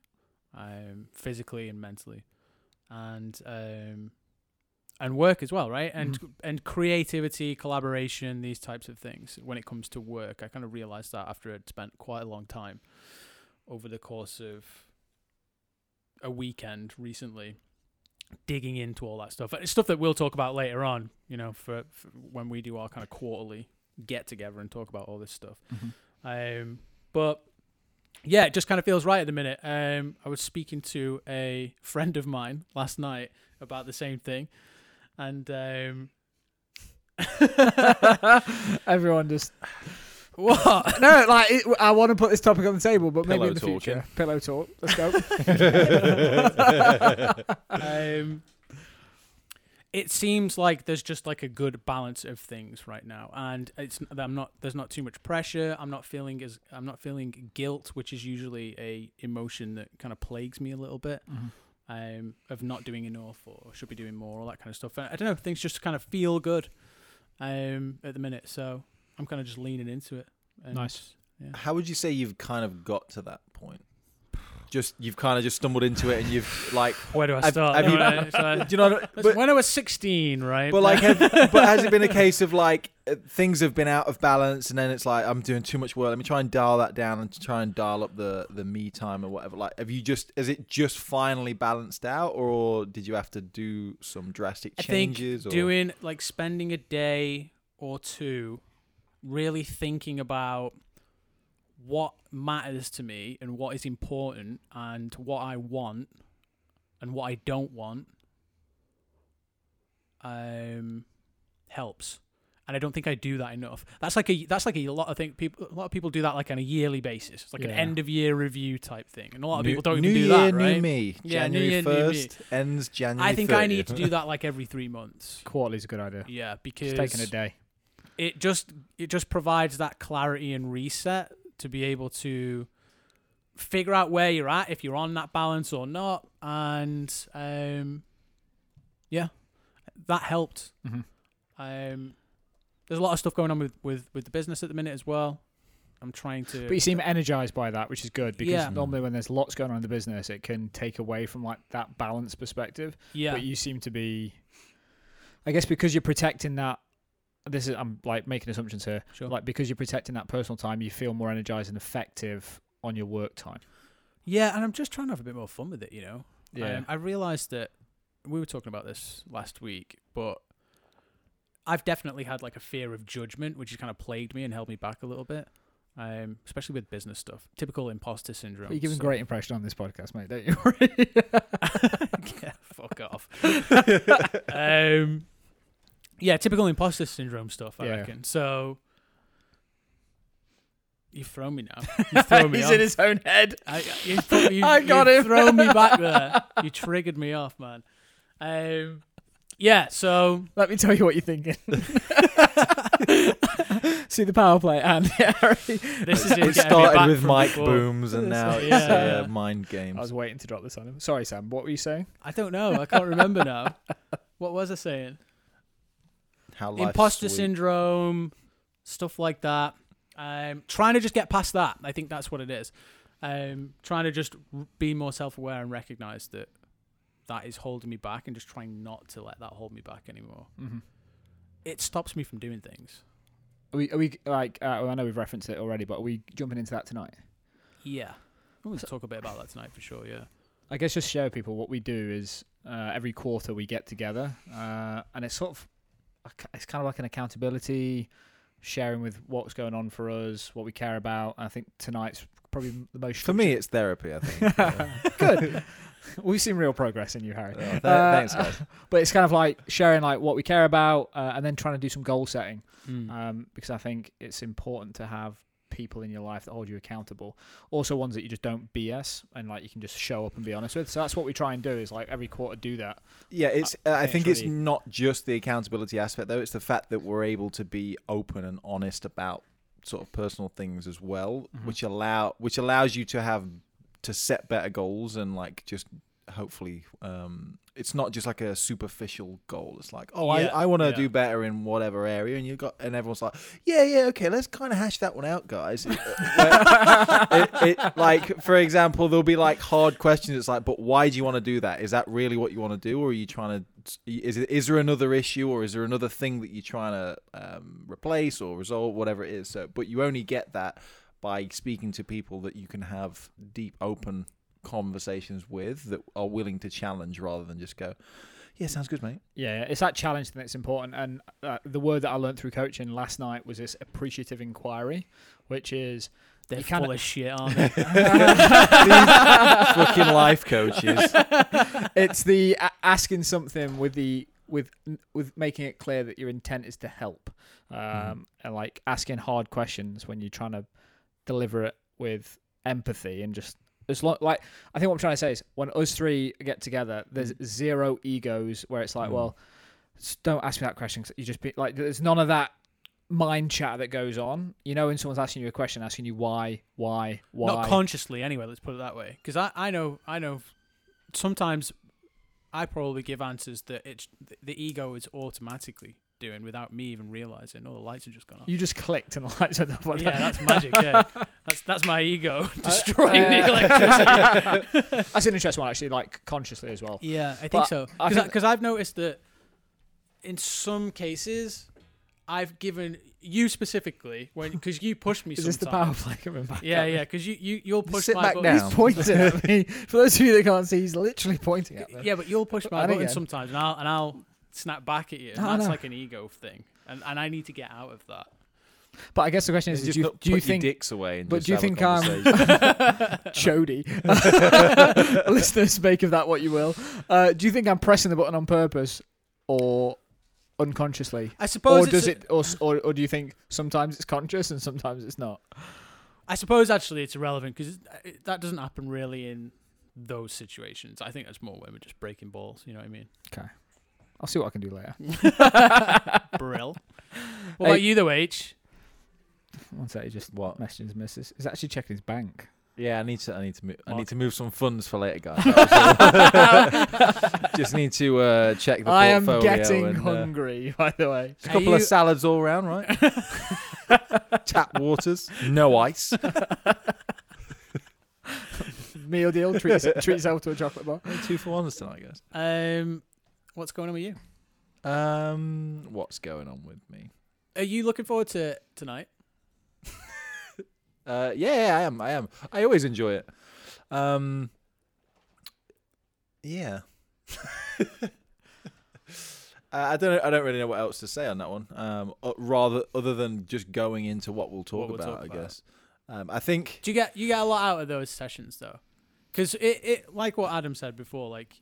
um, physically and mentally, and um, and work as well, right? And and creativity, collaboration, these types of things. When it comes to work, I kind of realized that after I'd spent quite a long time over the course of a weekend recently digging into all that stuff. It's stuff that we'll talk about later on, you know, for, for when we do our kind of quarterly get together and talk about all this stuff. Um, but yeah, it just kind of feels right at the minute. Um, I was speaking to a friend of mine last night about the same thing, and um, *laughs* Everyone just what? no, like it, I want to put this topic on the table, but maybe Pillow in the talking. future, pillow talk. Let's go. *laughs* um, it seems like there's just like a good balance of things right now, and it's I'm not there's not too much pressure. I'm not feeling as I'm not feeling guilt, which is usually a emotion that kind of plagues me a little bit. Um, of not doing enough or should be doing more, all that kind of stuff. And I don't know, things just kind of feel good, um, at the minute. So I'm kind of just leaning into it. And Nice. Yeah. How would you say you've kind of got to that point? Just you've kind of just stumbled into it, and you've like, Where do I Have- start? have you- Right, *laughs* so- do you know? What, but when I was 16, right? but like, *laughs* have, but has it been a case of like uh, things have been out of balance, and then it's like I'm doing too much work. Let me try and dial that down and try and dial up the the me time or whatever. Like, have you just is it just finally balanced out, or did you have to do some drastic I think changes? or? doing like spending a day or two really thinking about what matters to me and what is important and what I want and what I don't want um helps. And I don't think I do that enough. That's like a that's like a lot of think people a lot of people do that like on a yearly basis. It's like an end of year review type thing. And a lot of New- people don't even do year, that, right? New me. Yeah, January year, new me. first ends January. I think I need to do *laughs* that like every 3 months. Quarterly's a good idea. Yeah, because Just taking a day. it just it just provides that clarity and reset to be able to figure out where you're at if you're on that balance or not and um yeah that helped Mm-hmm. um there's a lot of stuff going on with with with the business at the minute as well i'm trying to But you seem energized by that, which is good because Yeah. normally when there's lots going on in the business, it can take away from like that balance perspective. yeah But you seem to be, I guess, because you're protecting that. This is I'm like making assumptions here. sure Like because you're protecting that personal time, you feel more energized and effective on your work time. yeah and i'm just trying to have a bit more fun with it you know Um, I realized that we were talking about this last week, but I've definitely had like a fear of judgment, which has kind of plagued me and held me back a little bit, um, especially with business stuff. Typical imposter syndrome. You're giving So- great impression on this podcast, mate. Don't you worry. *laughs* yeah, fuck off. *laughs* um, yeah, typical imposter syndrome stuff. I Yeah. reckon. So you throw me now. *laughs* You've thrown me He's off. in his own head. I, you put, you, *laughs* I got you him. Thrown me back *laughs* there. You triggered me off, man. Um, yeah. So Let me tell you what you're thinking. See the power play and Harry. this is it. It getting me started back with from mic before. booms, and now it's Yeah. uh, mind I games. was waiting to drop this on him. Sorry, Sam. What were you saying? I don't know. I can't remember now. What was I saying? How life's Imposter sweet. syndrome, stuff like that. Um, trying to just get past that. I think that's what it is. Um, trying to just be more self-aware and recognize that that is holding me back, and just trying not to let that hold me back anymore. Mm-hmm. It stops me from doing things. Are we, are we like? Uh, well, I know we've referenced it already, but are we jumping into that tonight? Yeah. We'll talk a bit about that tonight for sure. Yeah. I guess just share with people what we do is uh, every quarter we get together, uh, and it's sort of it's kind of like an accountability, sharing with what's going on for us, what we care about. And I think tonight's probably the most For me, it's therapy. I think. *laughs* Good. *laughs* We've seen real progress in you, Harry. Oh, th- Uh, thanks, guys. *laughs* But it's kind of like sharing like what we care about, uh, and then trying to do some goal setting. Mm. um, because I think it's important to have people in your life that hold you accountable. Also ones that you just don't BS and like you can just show up and be honest with. So that's what we try and do is like every quarter do that. Yeah, it's. Uh, I think it's really- not just the accountability aspect, though. It's the fact that we're able to be open and honest about sort of personal things as well, Mhm. which allow which allows you to have to set better goals and like just hopefully um it's not just like a superficial goal. It's like oh Yeah, i, I want to yeah. do better in whatever area and you got and everyone's like yeah yeah okay let's kind of hash that one out guys. It- *laughs* it, it, like for example there'll be like hard questions. It's like but why do you want to do that? Is that really what you want to do or are you trying to is it is there another issue or is there another thing that you're trying to um, replace or resolve whatever it is? So but you only get that by speaking to people that you can have deep open conversations with that are willing to challenge rather than just go yeah sounds good mate Yeah, it's that challenge thing that's important. And uh, the word that I learned through coaching last night was this appreciative inquiry, which is They're full of shit, aren't they? *laughs* fucking life coaches it's the a- asking something with the with with making it clear that your intent is to help, um, Mhm. and like asking hard questions when you're trying to deliver it with empathy and just as long like I think what I'm trying to say is when us three get together, there's zero egos where it's like, Mm. well, don't ask me that question. 'cause You just be like, there's none of that mind chat that goes on. You know, when someone's asking you a question, asking you why, why, why. Not consciously, anyway. Let's put it that way. Because I, I know, I know. Sometimes I probably give answers that it's the ego is automatically doing without me even realizing. Oh, the lights have just gone off. you just clicked and the lights went off. yeah, that's magic. Yeah, that's that's my ego *laughs* destroying uh, the electricity. *laughs* That's an interesting one, actually. Like consciously as well. Yeah, I think But so. Because I've noticed that in some cases, I've given you specifically when because you pushed me. *laughs* Is this the power play coming back? Yeah, yeah. Because you you you'll push sit my back down. He's pointing at me. For those of you that can't see, he's literally pointing at me. Yeah, but you'll push my button sometimes, and I'll and I'll snap back at you. And that's no. like an ego thing, and and I need to get out of that. But I guess the question is, do you, not do you put your think dicks away and but do you think, um, conversation. *laughs* Chody, *laughs* listeners, make of that what you will. Uh, do you think I'm pressing the button on purpose or unconsciously? I suppose Or does it's- it, or, or, or do you think sometimes it's conscious and sometimes it's not? I suppose actually it's irrelevant because that doesn't happen really in those situations. I think that's more when we're just breaking balls. You know what I mean? I'll see what I can do later. *laughs* Brill. *laughs* What Hey- about you, though, H? One sec, he just what messaging his missus. He's actually checking his bank. Yeah, I need to. I need to. Move, I Mark. need to move some funds for later, guys. *laughs* That was all. Just need to uh, check the I am portfolio. getting and, uh, hungry, by the way. just a Are couple you- of salads all round, right? Tap waters, no ice. Meal deal. Treat, treat yourself to a chocolate bar. Two for ones tonight, guys. Um, what's going on with you? Um, what's going on with me? Are you looking forward to tonight? *laughs* Uh, yeah, yeah, I am. I am. I always enjoy it. Um, yeah. *laughs* uh, I don't. I don't really know what else to say on that one. Um, rather other than just going into what we'll talk What we'll about. talk I about. guess. Um, I think. Do you get you get a lot out of those sessions though? Because it, it like what Adam said before, like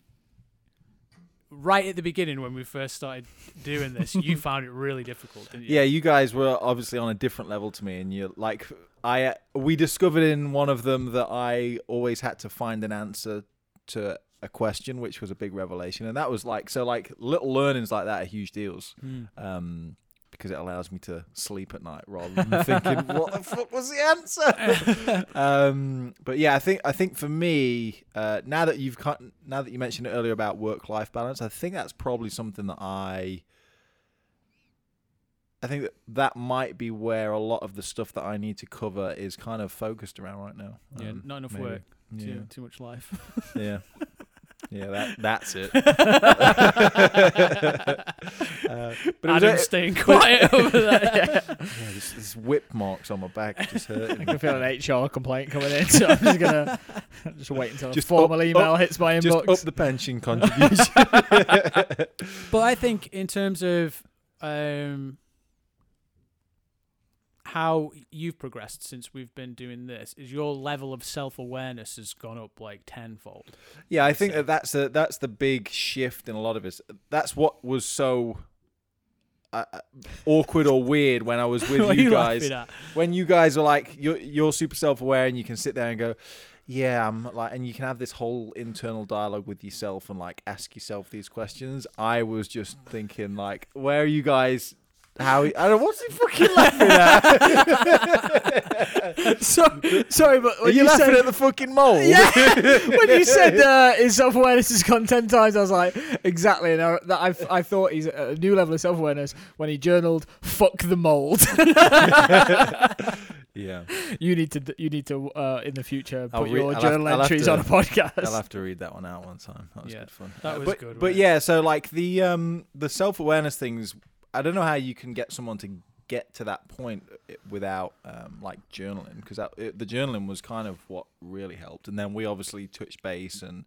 right at the beginning when we first started doing this, you *laughs* found it really difficult, didn't you? Yeah, you guys were obviously on a different level to me, and you're like, I we discovered in one of them that I always had to find an answer to a question, which was a big revelation, and that was like so like little learnings like that are huge deals, Hmm. um, because it allows me to sleep at night rather than thinking *laughs* what the fuck was the answer. *laughs* um, but yeah, I think I think for me, uh, now that you've cut, now that you mentioned it earlier about work life balance, I think that's probably something that I. I think that that might be where a lot of the stuff that I need to cover is kind of focused around right now. Yeah, Um, not enough maybe. work, Yeah, too, too much life. yeah, *laughs* yeah. That that's it. *laughs* Uh, but it was Adam's a- staying quiet *laughs* over there. yeah, this, this whip marks on my back just hurting. I can feel an HR complaint coming in, so I'm just gonna *laughs* just wait until Just a formal up- email up- hits my inbox. just inbox. up the pension contribution. But I think in terms of um, how you've progressed since we've been doing this, is your level of self awareness has gone up like tenfold. Yeah, I think So- that that's a, that's the big shift in a lot of us That's what was so uh, uh, awkward or weird when I was *laughs* with you you guys. When you guys are like you're you're super self aware and you can sit there and go, yeah, I'm like, and you can have this whole internal dialogue with yourself and like ask yourself these questions. I was just thinking like, where are you guys? How he, I don't know what's he fucking laughing at? *laughs* so, sorry, but Are you, you, laughing said, at the fucking mold? *laughs* Yeah. when you said *laughs* uh, his self awareness has gone ten times, I was like, exactly. And I, that I've, I thought he's at a new level of self awareness when he journaled "fuck the mold." yeah. you need to, d- you need to uh, in the future put re- your I'll journal have entries to- on a podcast. I'll have to read that one out one time. That was Yeah, good fun. that was but, good, But wasn't it? yeah, so like the um the self awareness things, I don't know how you can get someone to get to that point without um like journaling because the journaling was kind of what really helped, and then we obviously touched base and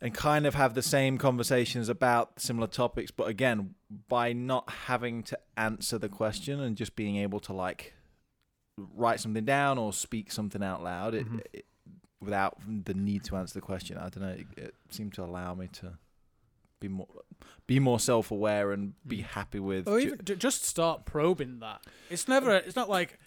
and kind of have the same conversations about similar topics, but again, by not having to answer the question and just being able to like write something down or speak something out loud, it, Mhm. it without the need to answer the question. I don't know. It, it seemed to allow me to be more be more self aware and be Mm. happy with. Or even j- just start probing that. It's never. It's not like,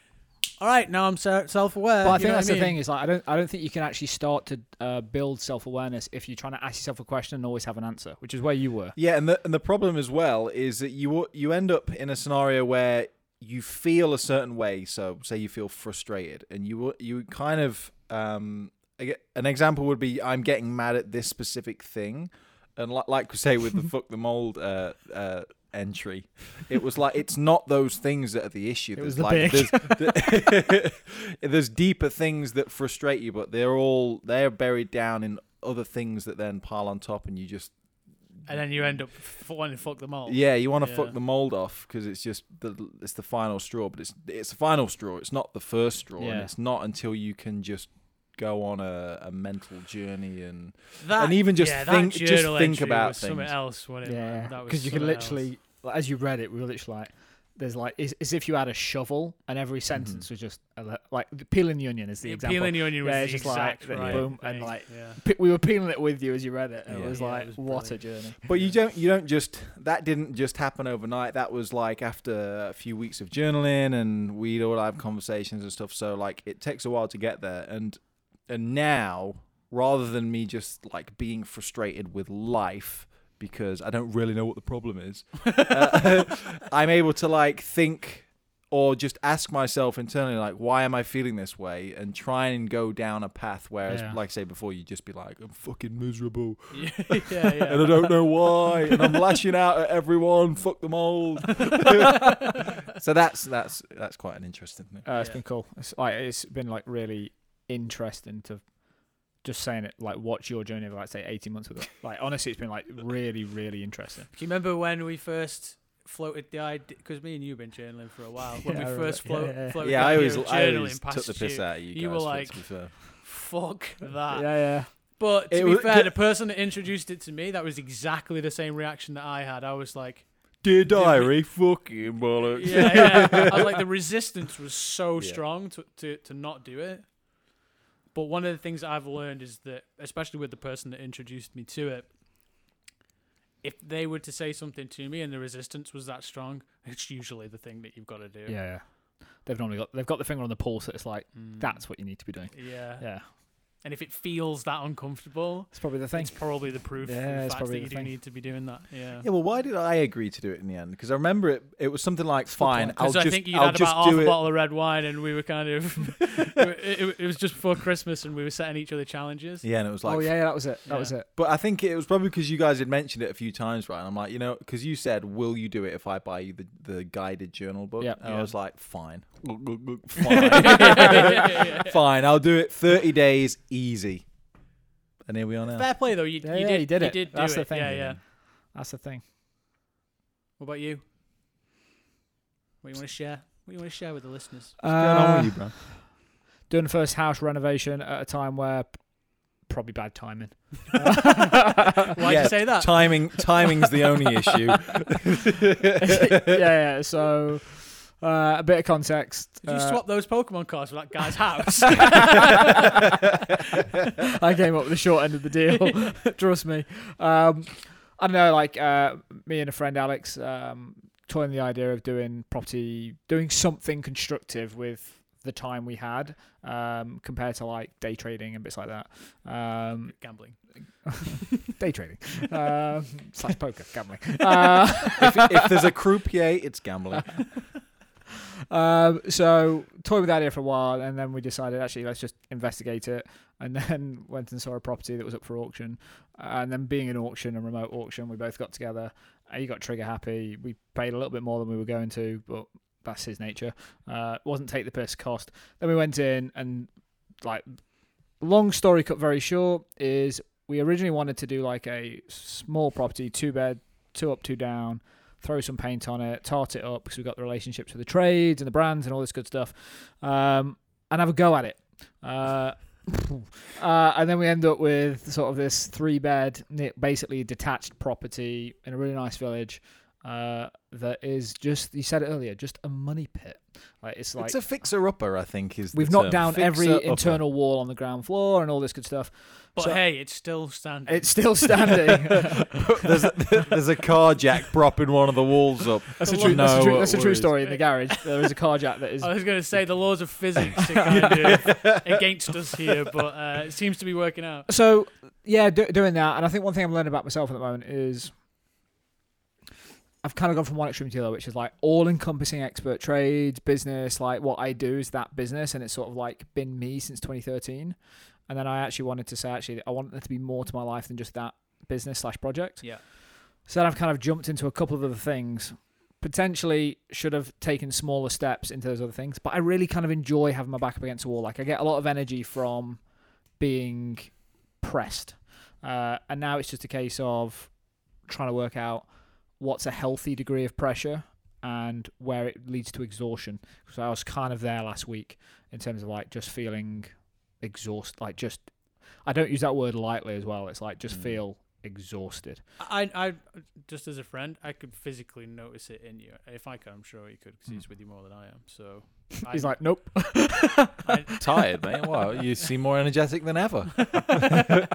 all right, now I'm self aware. But I think that's the thing is like I don't I don't think you can actually start to uh, build self awareness if you're trying to ask yourself a question and always have an answer, which is where you were. yeah, and the and the problem as well is that you you end up in a scenario where you feel a certain way. So say you feel frustrated, and you you kind of um an example would be I'm getting mad at this specific thing, and like like we say with the *laughs* fuck the mold uh, uh, entry, it was like it's not those things that are the issue. It was There's the like, There's, *laughs* *laughs* there's deeper things that frustrate you, but they're all they're buried down in other things that then pile on top, and you just and then you end up f- wanting to fuck the mold. yeah, you want to Yeah. fuck the mold off because it's just the it's the final straw, but it's it's the final straw. It's not the first straw, and it's not until you can just go on a, a mental journey and That, And even just yeah, think- just think about was something things. else. Wasn't it. Yeah, because you can something else. literally, like, as you read it, we were literally like, there's like, it's as if you had a shovel and every sentence mhm. was just a like peeling the onion is the Yeah, example. peeling the onion was Yeah, the just like exact that right boom, and, like, yeah. Pe- We were peeling it with you as you read it. And Yeah. It was Yeah, it like, was what a journey. But you don't you don't just that didn't just happen overnight. That was like after a few weeks of journaling and we'd all have conversations and stuff. So like it takes a while to get there. And and now rather than me just like being frustrated with life because I don't really know what the problem is, *laughs* uh, *laughs* I'm able to like think or just ask myself internally like why am I feeling this way and try and go down a path whereas Yeah. like I say before you just be like I'm fucking miserable *laughs* yeah, yeah, yeah. and I don't know why, and I'm lashing out at everyone. Fuck them all. so that's that's that's quite an interesting thing. Uh, it's Yeah. been cool. It's like it's been like really interesting to just saying it. Like watch your journey of like say eighteen months with *laughs* it. Like honestly, it's been like really really interesting. Do you remember when we first floated the idea? Because me and you have been journaling for a while. When *laughs* Yeah, we remember. first Yeah, float, yeah, yeah. floated Yeah, the I idea always of I journaling always took the piss you, out of you, you were like, to. Fuck that. yeah, yeah. But to It be was- fair, the person that introduced it to me, that was exactly the same reaction that I had. I was like, dear diary, fucking bollocks. yeah, yeah. I was like, the *laughs* resistance was so Yeah. strong to, to, to not do it. But one of the things I've learned is that, especially with the person that introduced me to it, if they were to say something to me and the resistance was that strong, it's usually the thing that you've got to do. Yeah, yeah. They've normally got they've got the finger on the pulse. It's like Mm. that's what you need to be doing. Yeah. Yeah, And if it feels that uncomfortable, it's probably the thing. it's probably the proof Yeah, of the it's fact probably that you the do thing. need to be doing that. Yeah. Yeah, well, why did I agree to do it in the end? Because I remember it. It was something like, "Fine, I'll Because I think you'd I'll had about half do a it." bottle of red wine, and we were kind of. it, *laughs* *laughs* it, it was just before Christmas, and we were setting each other challenges. Yeah, and it was like, oh yeah, yeah, that was it. That Yeah. was it. But I think it was probably because you guys had mentioned it a few times, right? And I'm like, you know, because you said, "Will you do it if I buy you the, the guided journal book?" Yep. and Yeah. I was like, "Fine, fine, Yeah. *laughs* fine. I'll do it. Thirty days, easy." And here we are now. Fair play though. You, Yeah, you yeah, did. you did it. did do That's the it. thing. Yeah, yeah. That's the thing. What about you? What you want to share? What you want to share with the listeners? What's going on Uh, with you, bro? doing the first house renovation at a time where probably bad timing. *laughs* Why'd Yeah, you say that? Timing, timing's the only *laughs* issue. yeah, yeah. So uh, a bit of context. Did you uh, swap those Pokemon cards for that guy's house? *laughs* I came up with the short end of the deal. *laughs* Trust me. Um, I don't know. Like uh, me and a friend Alex um, toying the idea of doing property, doing something constructive with the time we had um, compared to like day trading and bits like that. Um, *laughs* Gambling. day trading um, slash poker gambling. Uh, if, if there's a croupier, it's gambling. Um, so toyed with that idea for a while, and then we decided actually let's just investigate it. And *laughs* then went and saw a property that was up for auction. And then being an auction, and remote auction, we both got together. He got trigger happy. We paid a little bit more than we were going to, but that's his nature. Uh, wasn't take the piss cost. Then we went in and like long story cut very short is we originally wanted to do like a small property, two bed, two up, two down, throw some paint on it, tart it up because we've got the relationships with the trades and the brands and all this good stuff, um, and have a go at it. Uh, *laughs* uh, and then we end up with sort of this three bed, basically detached property in a really nice village. Uh, that is just you said it earlier, just a money pit. Like it's like it's a fixer-upper, I think. Is we've knocked term. down every Fixer-upper. internal wall on the ground floor and all this good stuff. But So- hey, it's still standing. It's still standing. *laughs* there's, a, *laughs* there's a car jack propping one of the walls up. That's a true. one- That's, a true, that's a true story in the garage. There is a car jack that is. *laughs* I was going to say the laws of physics are kind of against us here, but uh, it seems to be working out. So yeah, do, doing that, and I think one thing I'm learning about myself at the moment is I've kind of gone from one extreme to the other, which is like all-encompassing expert trades, business. Like what I do is that business, and it's sort of like been me since 2013. And then I actually wanted to say, actually, I want there to be more to my life than just that business slash project. Yeah. So then I've kind of jumped into a couple of other things. Potentially should have taken smaller steps into those other things, but I really kind of enjoy having my back up against the wall. Like I get a lot of energy from being pressed, uh, and now it's just a case of trying to work out what's a healthy degree of pressure and where it leads to exhaustion. So I was kind of there last week in terms of like just feeling exhausted, like just I don't use that word lightly as well. It's like just Mm. feel exhausted. I, I, just as a friend, I could physically notice it in you. If I could, I'm sure you could, because Hmm. he's with you more than I am. So He's I- *laughs* like, nope. I, *laughs* Tired, mate. Wow, you seem more energetic than ever. *laughs* but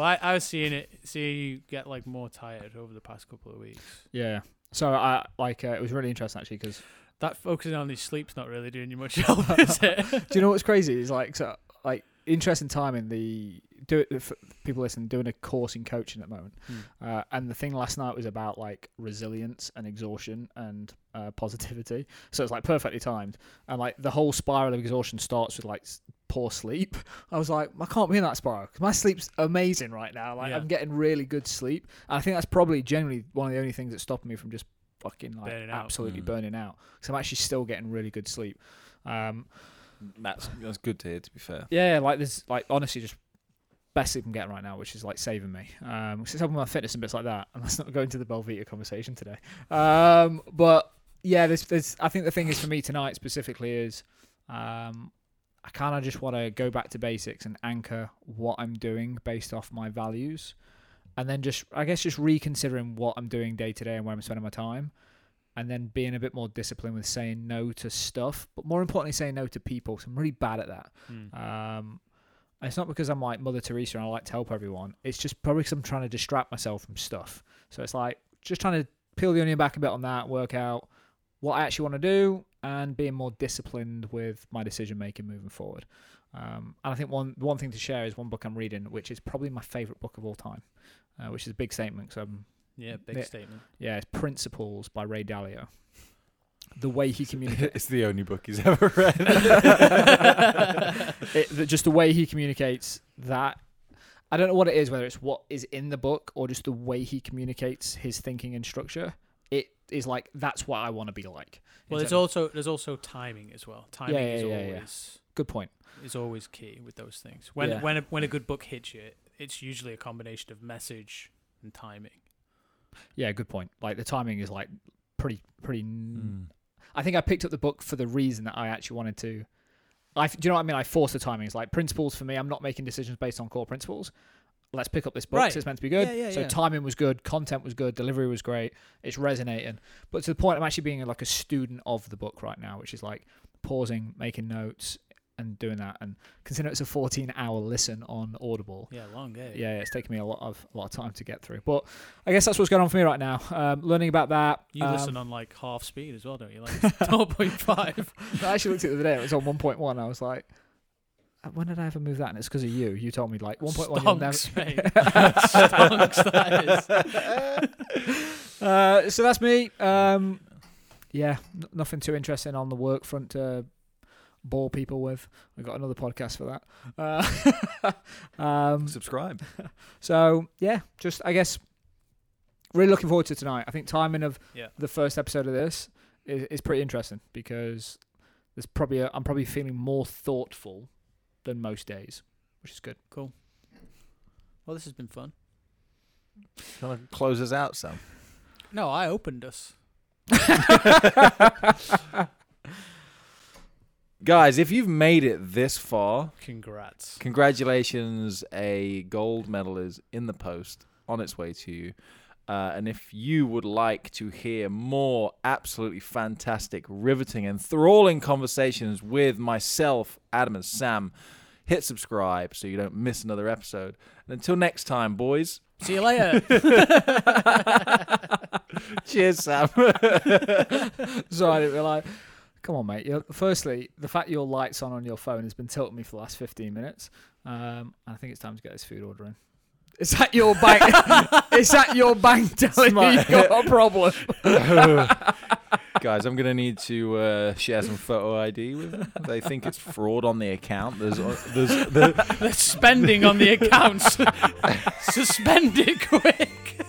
I, I was seeing it, seeing you get like more tired over the past couple of weeks. Yeah. So I like uh, it was really interesting actually because That focusing on his sleep's not really doing you much help, is it? do you know what's crazy? Is like so like interesting time in the do it for people listening doing a course in coaching at the moment. Uh, and the thing last night was about like resilience and exhaustion and uh, positivity. So it's like perfectly timed. And like the whole spiral of exhaustion starts with like poor sleep. *laughs* I was like, I can't be in that spiral because my sleep's amazing right now. Like Yeah. I'm getting really good sleep. And I think that's probably generally one of the only things that's stopping me from just fucking like Burning out. absolutely Mm. burning out. Because I'm actually still getting really good sleep. Um, That's that's good to hear. To be fair, yeah, like there's like honestly just best sleep I'm getting right now, which is like saving me. Um, 'cause it's helping my fitness and bits like that. And let's not go into the Belvita conversation today. Um, but yeah, there's, there's. I think the thing is for me tonight specifically is, um, I kind of just want to go back to basics and anchor what I'm doing based off my values, and then just I guess just reconsidering what I'm doing day to day and where I'm spending my time. And then being a bit more disciplined with saying no to stuff, but more importantly, saying no to people. So I'm really bad at that. Hmm. Um, it's not because I'm like Mother Teresa and I like to help everyone. It's just probably because I'm trying to distract myself from stuff. So it's like just trying to peel the onion back a bit on that, work out what I actually want to do, and being more disciplined with my decision making moving forward. Um, and I think one one thing to share is one book I'm reading, which is probably my favorite book of all time, uh, which is a big statement. So Yeah, big Yeah. statement. yeah, it's Principles by Ray Dalio. The way he communicates. *laughs* it's the only book he's ever read. *laughs* it, the, just the way he communicates that I don't know what it is, whether it's what is in the book or just the way he communicates his thinking and structure. It is like that's what I want to be like. Well, there's also there's also timing as well. Timing yeah, is yeah, yeah. always good point. is always key with those things. When Yeah. when a, when a good book hits you, it's usually a combination of message and timing. Yeah, good point. Like the timing is like pretty pretty. Mm. I think I picked up the book for the reason that I actually wanted to. I do you know what I mean? I force the timing. It's like principles for me. I'm not making decisions based on core principles. Let's pick up this book. Right. It's meant to be good. Yeah, yeah, so yeah. timing was good, content was good, delivery was great. It's resonating. But to the point, I'm actually being like a student of the book right now, which is like pausing, making notes, and doing that. And considering it's a 14 hour listen on Audible. Yeah, long game. Yeah, it's taken me a lot of a lot of time to get through. But I guess that's what's going on for me right now. Um, learning about that. You um, listen on like half speed as well, don't you? Like *laughs* 0.5. *laughs* I actually looked at it the other day. It was on 1.1. I was like, "Uh, when did I ever move that? And it's because of you. You told me like 1.1. you'll never- mate. *laughs* Stonks, that is. uh, so that's me. Um, yeah, n- nothing too interesting on the work front to bore people with. We've got another podcast for that. Uh, *laughs* um, Subscribe. *laughs* so yeah, just I guess really looking forward to tonight. I think timing of Yeah. the first episode of this is, is pretty interesting because there's probably a, I'm probably feeling more thoughtful than most days, which is good. Cool. Well, this has been fun. Kind of close us out, Sam. No, I opened us. *laughs* Guys, if you've made it this far, Congrats. congratulations. A gold medal is in the post, on its way to you. Uh, and if you would like to hear more absolutely fantastic, riveting, enthralling conversations with myself, Adam, and Sam, hit subscribe so you don't miss another episode. And until next time, boys, See you later. *laughs* cheers, Sam. *laughs* Sorry, I didn't realize. Come on, mate. You're, firstly, the fact your light's on on your phone has been tilting me for the last 15 minutes. Um, and I think it's time to get this food order in. Is that your bank? *laughs* is that your bank telling you you've got a problem? *laughs* Guys, I'm gonna need to uh, share some photo ID with them. They think it's fraud on the account. There's, there's, the, *laughs* the spending on the accounts. Suspend it quick.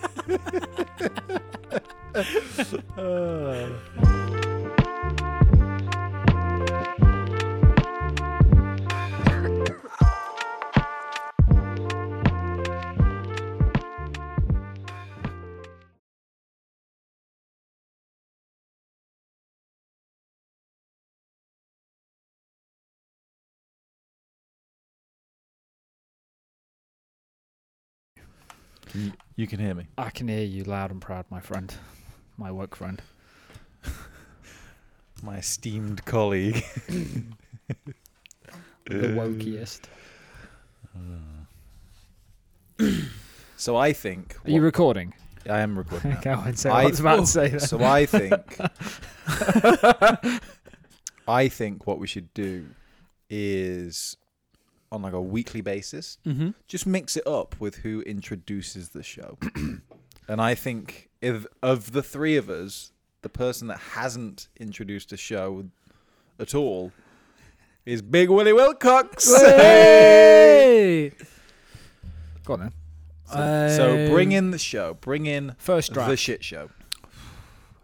You can hear me. I can hear you loud and proud, my friend, my work friend. *laughs* My esteemed colleague. *laughs* The wokiest. *coughs* So I think Are you recording? I am recording. *laughs* now. Go and say I- I was about to say. Then. So I think I think what we should do is on like a weekly basis, Mm-hmm. just mix it up with who introduces the show. *clears throat* and I think if of the three of us, the person that hasn't introduced a show at all is Big Willie Wilcox. Hey! Go on then. So, so bring Um, in the show. Bring in First draft. the shit show.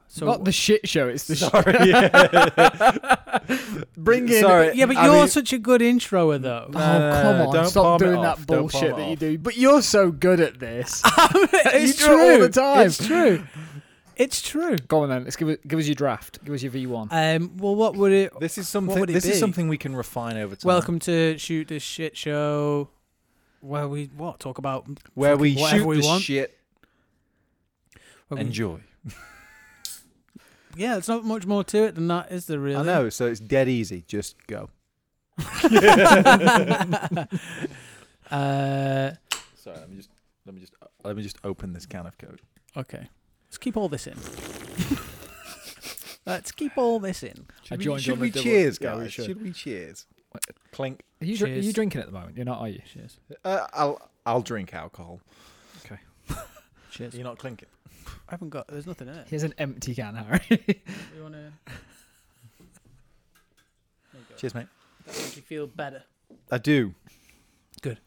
So Not the shit show. It's the sh- Sorry. *laughs* *laughs* bring in. Sorry. yeah, but I you're mean- such a good introer, though. Oh come on! don't Stop palm it doing off, that don't bullshit it that you off. do. But you're so good at this. *laughs* it's You do it all true. the time. It's true. It's true. Go on then. Let's give it. Give us your draft. Give us your V one. Um. Well, what would it? This is something. would it This is something we can refine over time. Welcome to shoot this shit show, where we what talk about where we whatever shoot we the want. shit. where we- Enjoy. Yeah, it's not much more to it than that, is there? Really? I know. So it's dead easy. Just go. *laughs* uh. Sorry. Let me just. Let me just. Let me just open this can of coke. Okay. Let's keep all this in. *laughs* Let's keep all this in. I Should we, joined you should on we the double- cheers, Yeah, we guys? should. should. we cheers? Clink. Are you, dr- are you Cheers. drinking at the moment? You're not, are you? Cheers. Uh, I'll. I'll drink alcohol. Okay. *laughs* Cheers. You're not clinking. I haven't got. There's nothing in it. Here's an empty can, Harry. *laughs* You wanna? Cheers, mate. That make you feel better. I do. Good.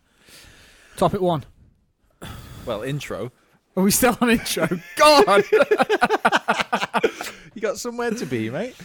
Topic one. Well, intro. Are we still on intro? *laughs* God. *laughs* You got somewhere to be, mate.